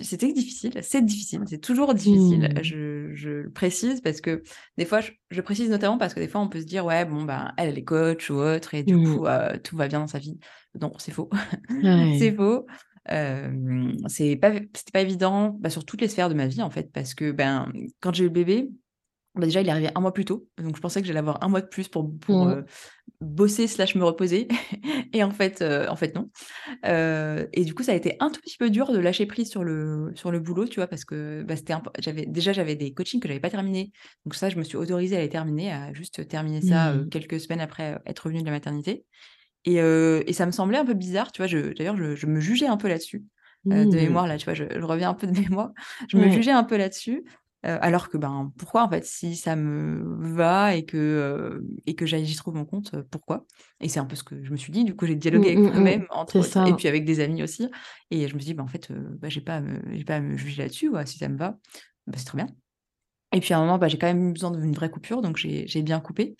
C'était difficile, c'est difficile, c'est toujours difficile. Mmh. Je, le précise parce que des fois, je, précise notamment parce que des fois, on peut se dire, ouais, bon, ben, elle, elle est coach ou autre, et du mmh. coup, tout va bien dans sa vie. Non, c'est faux. c'est faux. c'est pas, c'était pas évident bah, sur toutes les sphères de ma vie, en fait, parce que ben, quand j'ai eu le bébé, Bah, déjà, il est arrivé un mois plus tôt, donc je pensais que j'allais avoir un mois de plus pour pour, Mmh. heu, bosser slash me reposer et en fait, heu, en fait non. Heu et du coup, ça a été un tout petit peu dur de lâcher prise sur le sur le boulot, tu vois? Parce que, bah, c'était imp j'avais déjà j'avais des coachings que j'avais pas terminés, donc ça, je me suis autorisée à les terminer, à juste terminer ça, Mmh. quelques semaines après, être revenue de la maternité et et ça me semblait un peu bizarre, tu vois? D'ailleurs, je je me jugeais un peu là-dessus, de Mmh. mémoire là, tu vois? Je je reviens un peu de mémoire. Je me jugeais un peu là-dessus, heu, alors que, ben, pourquoi en fait? Si ça me va et que, heu et que j'y trouve mon compte, heu, pourquoi? Et c'est un peu ce que je me suis dit, du coup, j'ai Mmh, dialogué avec mmh mh. moi-même entre et puis avec des amis aussi et je me suis dit: «Bah, en fait, bah, j'ai pas à me j'ai pas à me juger là-dessus. Si ça me va, bah, c'est très bien». Et puis à un moment, bah, j'ai quand même eu besoin d'une vraie coupure, donc j'ai j'ai bien coupé.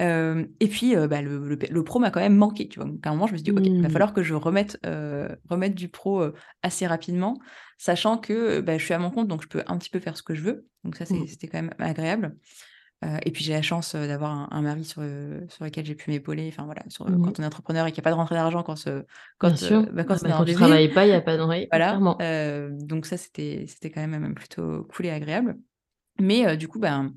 Hem et puis, heu, bah, le le pro m'a quand même manqué, tu vois? Donc à un moment, je me suis dit: «OK, il va Mmh. falloir que je remette, heu, remette du pro, assez rapidement», sachant que, bah, je suis à mon compte, donc je peux un petit peu faire ce que je veux. Donc ça, Mmh. c'était quand même agréable. Et puis j'ai la chance, d'avoir un un mari sur, sur lequel j'ai pu m'épauler, enfin voilà, sur, heu, Mmh quand on est entrepreneur et qu'il y a pas de rentrée d'argent quand Bien quand, bah, quand quand tu bébé, travailles pas, il y a pas de oui, voilà. donc ça, c'était c'était quand même, plutôt cool et agréable. Mais du coup, ben,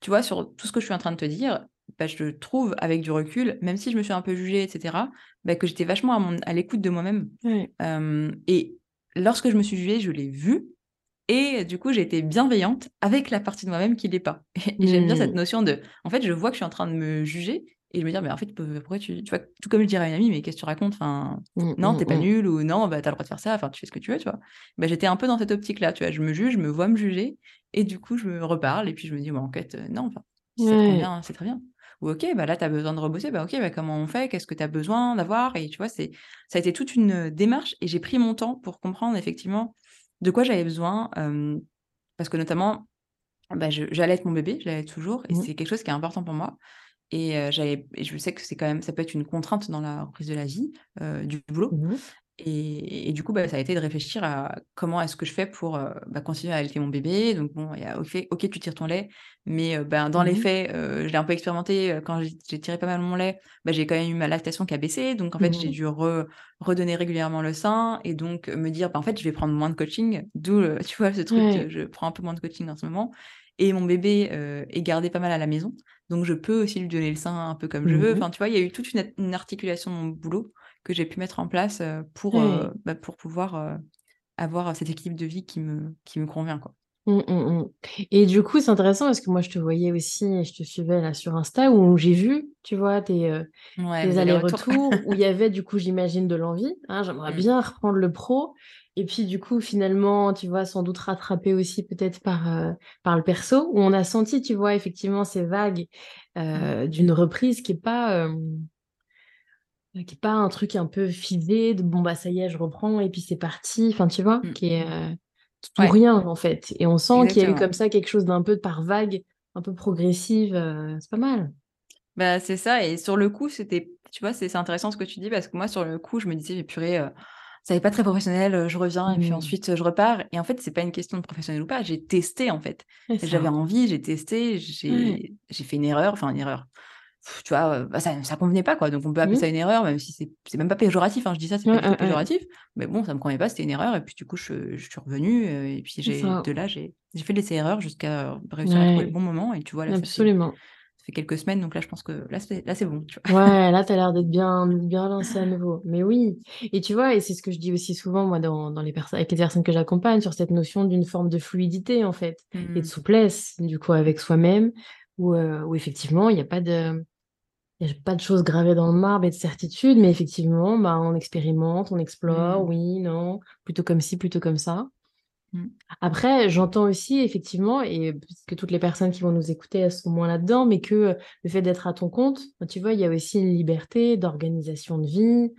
tu vois, sur tout ce que je suis en train de te dire, bah, je trouve avec du recul, même si je me suis un peu jugée et cetera, bah, que j'étais vachement à mon à l'écoute de moi-même. Et lorsque je me suis jugée, je l'ai vu et du coup, j'ai été bienveillante avec la partie de moi-même qui l'est pas et j'aime bien cette Mmh. notion de en fait, je vois que je suis en train de me juger et je me dire: «Mais en fait, pourquoi tu» tu vois? Tout comme je dirais à une amie: «Mais qu'est-ce que tu racontes? Enfin, Mmh, non, mmh tu es pas nulle» ou «Non, bah, tu as le droit de faire ça, enfin, tu fais ce que tu veux», tu vois? Bah, j'étais un peu dans cette optique-là, tu vois? Je me juge, je me vois me juger et du coup, je me reparle et puis je me dis: «Bah, en fait, heu, non, enfin, c'est très bien». Ou «OK, bah, là, tu as besoin de rebosser, bah, OK, bah, comment on fait? Qu'est-ce que tu as besoin d'avoir?» et tu vois? C'est ça a été toute une, heu, démarche et j'ai pris mon temps pour comprendre effectivement de quoi j'avais besoin, parce que notamment, bah, j'allaite mon bébé, je l'allaite toujours et Mmh. c'est quelque chose qui est important pour moi et je sais que c'est quand même ça peut être une contrainte dans la reprise de la vie, du boulot Mmh mh. Et et du coup, bah, ça a été de réfléchir à comment est-ce que je fais pour, heu, bah, continuer à allaiter mon bébé. Donc bon, il y a OK, tu tires ton lait, mais heu, ben, dans les Mmh mh. faits, heu, je l'ai un peu expérimenté, heu, quand j'ai tiré pas mal mon lait, bah, j'ai quand même eu ma lactation qui a baissé. Donc en fait, j'ai Mmh dû re redonner régulièrement le sein et donc me dire: «Bah, en fait, je vais prendre moins de coaching». D'où, tu vois, ce truc, Ouais. je prends un peu moins de coaching en ce moment et mon bébé, est gardé pas mal à la maison. Donc je peux aussi lui donner le sein un peu comme je Mmh veux. Enfin, tu vois, il y a eu toute une une articulation dans mon boulot que j'ai pu mettre en place, heu, pour, heu, Ouais. bah, pour pouvoir, heu, avoir cet équilibre de vie qui me qui me convient, quoi. Mmh, mmh mh. Et du coup, c'est intéressant parce que moi, je te voyais aussi et je te suivais là sur Insta où j'ai vu, tu vois, tes, heu, Ouais, tes mes allers-retours. où il y avait du coup, j'imagine de l'envie, hein, j'aimerais Mmh. bien reprendre le pro et puis du coup, finalement, tu vois, sans doute rattrapé aussi peut-être par, par le perso où on a senti, tu vois, effectivement ces vagues, Mmh. d'une reprise qui est pas, qui est pas un truc un peu figé de: «Bon, bah, ça y est, je reprends et puis c'est parti», enfin, tu vois? Mmh. Qui est, tout Ouais, rien en fait et on sent qu'il y a eu comme ça quelque chose d'un peu par vague, un peu progressive, c'est pas mal. Bah, c'est ça et sur le coup, c'était tu vois, c'est intéressant ce que tu dis parce que moi, sur le coup, je me disais: «Mais purée, ça n'est pas très professionnel, je reviens et puis Mmh. ensuite, je repars» et en fait, c'est pas une question de professionnel ou pas, j'ai testé, en fait. J'avais envie, j'ai testé, j'ai j'ai fait une erreur, enfin une erreur. Tu vois, bah, ça ça convenait pas, quoi, donc on peut appeler Mmh. ça une erreur, même si c'est c'est même pas péjoratif, hein, je dis ça, c'est pas Ouais, du tout ouais, ouais. péjoratif, mais bon, ça me convenait pas, c'était une erreur et puis du coup, je je suis revenue, heu et puis j'ai de là, j'ai j'ai fait des erreurs jusqu'à réussir à trouver le bon moment et tu vois, là, ça fait absolument. ça fait quelques semaines, donc là, je pense que là, c'est là, c'est bon, tu vois? Ouais, là, tu as l'air d'être bien bien lancé à nouveau. Mais oui et tu vois et c'est ce que je dis aussi souvent moi dans dans les avec les personnes que j'accompagne sur cette notion d'une forme de fluidité en fait et de Mmh. souplesse du coup Mmh. avec soi-même où, heu, où effectivement il y a pas de il y a pas de choses gravées dans le marbre et de certitude mais effectivement, bah, on expérimente, on explore, Mmh. oui, non, plutôt comme ci, plutôt comme ça. Mmh. Après, j'entends aussi effectivement et puisque toutes les personnes qui vont nous écouter, elles sont moins là-dedans, mais que, le fait d'être à ton compte, bah, tu vois, il y a aussi une liberté d'organisation de vie,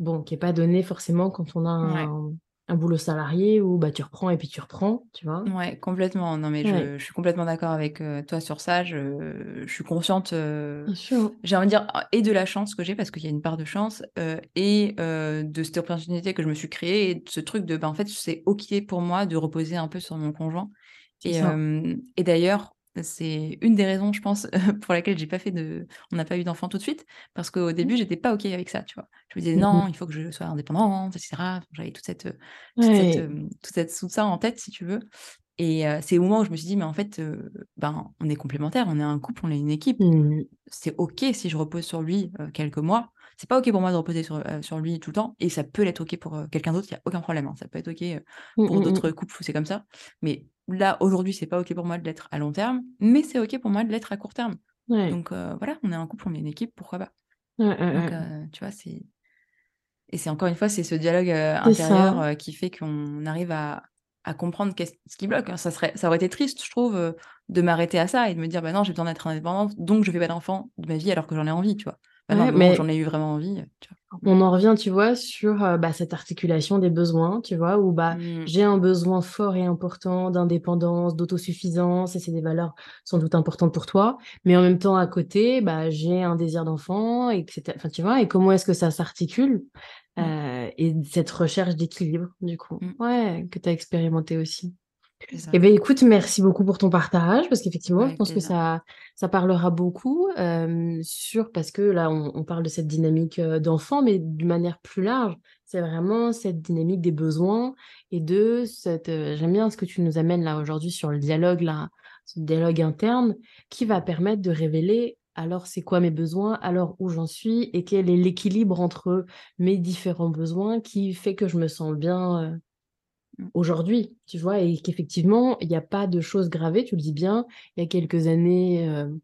bon, qui est pas donnée forcément quand on a Ouais. un un boulot salarié où, bah, tu reprends et puis tu reprends, tu vois? Ouais, complètement. Non, mais Ouais, je je suis complètement d'accord avec, toi sur ça. Je je suis consciente, j'ai envie de dire, ah, et de la chance que j'ai parce qu'il y a une part de chance, et de cette opportunité que je me suis créée et de ce truc de, bah, en fait, c'est OK pour moi de reposer un peu sur mon conjoint et et d'ailleurs, c'est une des raisons, je pense, pour laquelle j'ai pas fait de on n'a pas eu d'enfant tout de suite parce qu'au Mmh. début, j'étais pas OK avec ça, tu vois? Je me disais: Mmh «Non, il faut que je sois indépendante et cetera». J'avais toute cette, heu, toute cette, Ouais. toute cette tout ça en tête, si tu veux Et c'est au moment où je me suis dit: «Mais en fait, ben, on est complémentaires, on est un couple, on est une équipe. Mmh. C'est OK si je repose sur lui, quelques mois. C'est pas OK pour moi de reposer sur, sur lui tout le temps et ça peut l'être OK pour, quelqu'un d'autre, il y a aucun problème, hein. Ça peut être OK, pour mmh, d'autres couples où c'est comme ça. Mais là, aujourd'hui, c'est pas OK pour moi de l'être à long terme, mais c'est OK pour moi de l'être à court terme. Ouais. Donc voilà, on est un couple, on est une équipe, pourquoi pas? Ouais, ouais, Donc ouais. tu vois, c'est et c'est encore une fois, c'est ce dialogue, ça. intérieur, qui fait qu'on arrive à à comprendre ce qui bloque, hein. Ça serait ça aurait été triste, je trouve, de m'arrêter à ça et de me dire: «Bah non, j'ai besoin d'être indépendante, donc je fais pas d'enfant de ma vie alors que j'en ai envie», tu vois? Ouais, où mais j'en ai eu vraiment envie, tu vois? On en revient, tu vois, sur, heu, bah, cette articulation des besoins, tu vois? Où, bah, Mmh. j'ai un besoin fort et important d'indépendance, d'autosuffisance et c'est des valeurs sans doute importantes pour toi. Mais en même temps, à côté, bah, j'ai un désir d'enfant et cetera enfin, tu vois? Et comment est-ce que ça s'articule? Mmh. Heu et cette recherche d'équilibre, du coup. Mmh. Ouais, que tu as expérimenté aussi. Eh beh, écoute, merci beaucoup pour ton partage parce Ouais, qu'effectivement, je pense que ça ça parlera beaucoup, hem, sur parce que là, on on parle de cette dynamique, d'enfant, mais d'une manière plus large. C'est vraiment cette dynamique des besoins et de cette, j'aime bien ce que tu nous amènes là aujourd'hui sur le dialogue là, ce dialogue interne qui va permettre de révéler: «Alors c'est quoi mes besoins? Alors où j'en suis? Et quel est l'équilibre entre mes différents besoins qui fait que je me sens bien. Aujourd'hui?» tu vois? Et qu'effectivement, il y a pas de choses gravées, tu le dis bien. Il y a quelques années, hem,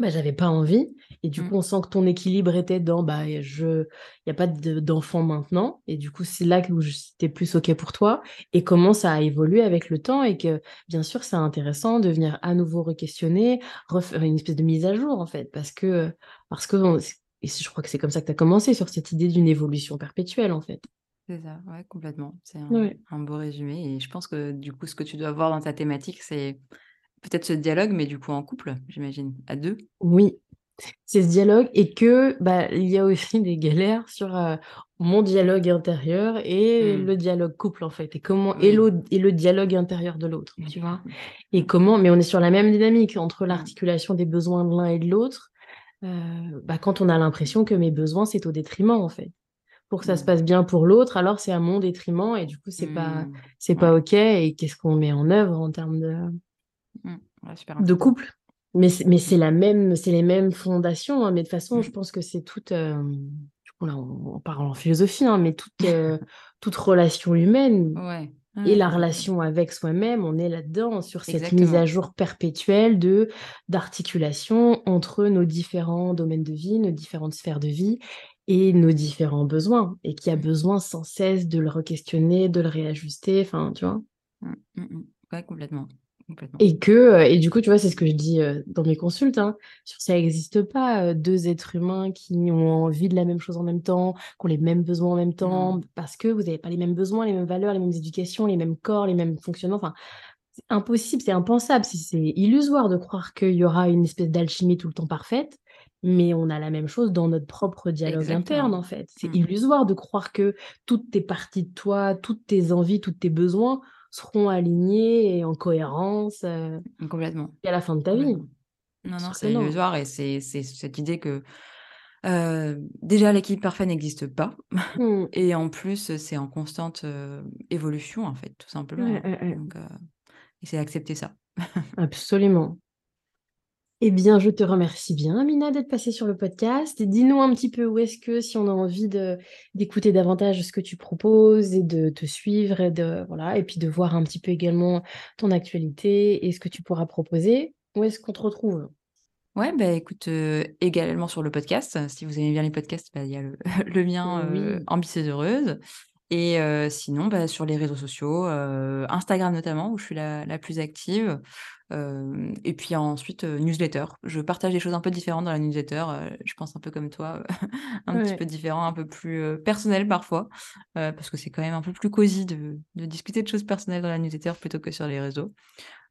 bah, j'avais pas envie et du Mmh. coup, on sent que ton équilibre était dans, bah, je il y a pas de d'enfant maintenant et du coup, c'est là que c'était plus OK pour toi et comment ça a évolué avec le temps et que, bien sûr, c'est intéressant de venir à nouveau re-questionner, refaire une espèce de mise à jour, en fait. Parce que, parce s et je crois que c'est comme ça que tu as commencé, sur cette idée d'une évolution perpétuelle, en fait. C'est ça, ouais, complètement. C'est un Ouais. un beau résumé et je pense que, du coup, ce que tu dois voir dans ta thématique, c'est peut-être ce dialogue, mais du coup en couple, j'imagine, à 2? Oui, c'est ce dialogue et que, bah, il y a aussi des galères sur, heu, mon dialogue intérieur et Mmh. le dialogue couple, en fait et comment et et le dialogue intérieur de l'autre, tu vois? Et comment mais on est sur la même dynamique entre Mmh. l'articulation des besoins de l'un et de l'autre, heu, bah, quand on a l'impression que mes besoins, c'est au détriment, en fait. Pour que ça se Mmh. passe bien pour l'autre, alors c'est à mon détriment et du coup, c'est pas Mmh. c'est Ouais. pas OK et qu'est-ce qu'on met en œuvre en termes de Mmh. Ouais, super de couple. Mais c'est mais c'est la même c'est les mêmes fondations, hein, mais de toute façon, je pense que c'est toute, on on parle en philosophie, hein, mais toute, toute relation humaine Ouais. Et la relation avec soi-même, on est là-dedans, sur cette mise à jour perpétuelle de d'articulation entre nos différents domaines de vie, nos différentes sphères de vie et nos différents besoins et qui a Mmh. besoin sans cesse de le re-questionner, de le réajuster, enfin, tu vois? Mmh. Mmh mh. Ouais, complètement, complètement. Et que, heu et du coup, tu vois, c'est ce que je dis, heu, dans mes consultes, hein, sur ça existe pas, heu, 2 êtres humains qui ont envie de la même chose en même temps, qui ont les mêmes besoins en même temps, parce que vous avez pas les mêmes besoins, les mêmes valeurs, les mêmes éducations, les mêmes corps, les mêmes fonctionnements, enfin, c'est impossible, c'est impensable, c'est illusoire de croire qu'il y aura une espèce d'alchimie tout le temps parfaite, mais on a la même chose dans notre propre dialogue interne, en fait. C'est Mmh. illusoire de croire que toutes tes parties de toi, toutes tes envies, tous tes besoins seront alignés et en cohérence, heu, Mmh, complètement, jusqu'à la fin de ta vie. Non, non, c'est illusoire et c'est c'est cette idée que, heu, déjà l'équilibre parfait n'existe pas Mmh. et en plus, c'est en constante, heu, évolution, en fait, tout simplement. Donc heu, essayer d'accepter ça. Absolument. Eh bien, je te remercie bien, Amina, d'être passée sur le podcast. Dis-nous un petit peu où est-ce que, si on a envie d'écouter davantage ce que tu proposes et de te suivre et de voilà et puis de voir un petit peu également ton actualité et ce que tu pourras proposer, où est-ce qu'on te retrouve? Ouais, bah, écoute, heu, également sur le podcast, si vous aimez bien les podcasts, bah, il y a le le mien, Oui. Ambitieuse Heureuse et heu, sinon, bah, sur les réseaux sociaux, heu, Instagram notamment où je suis la la plus active, et puis ensuite, newsletter. Je partage des choses un peu différentes dans la newsletter, je pense un peu comme toi, un petit peu différent, un peu plus, personnel parfois, parce que c'est quand même un peu plus cosy de de discuter de choses personnelles dans la newsletter plutôt que sur les réseaux.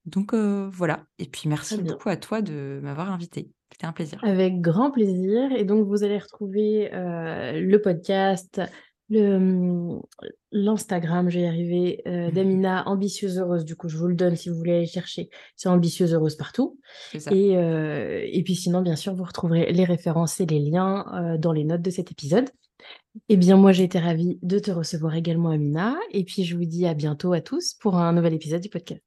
Donc voilà et puis merci beaucoup à toi de m'avoir invitée. C'était un plaisir. Avec grand plaisir et donc vous allez retrouver, le podcast, l'Instagram, je vais y arriver, heu, d'Amina, Ambitieuse Heureuse. Du coup, je vous le donne si vous voulez aller chercher. C'est Ambitieuse Heureuse partout ça. et puis sinon, bien sûr, vous retrouverez les références et les liens, heu, dans les notes de cet épisode. Eh bien, moi, j'ai été ravie de te recevoir également, Amina et puis je vous dis à bientôt à tous pour un nouvel épisode du podcast.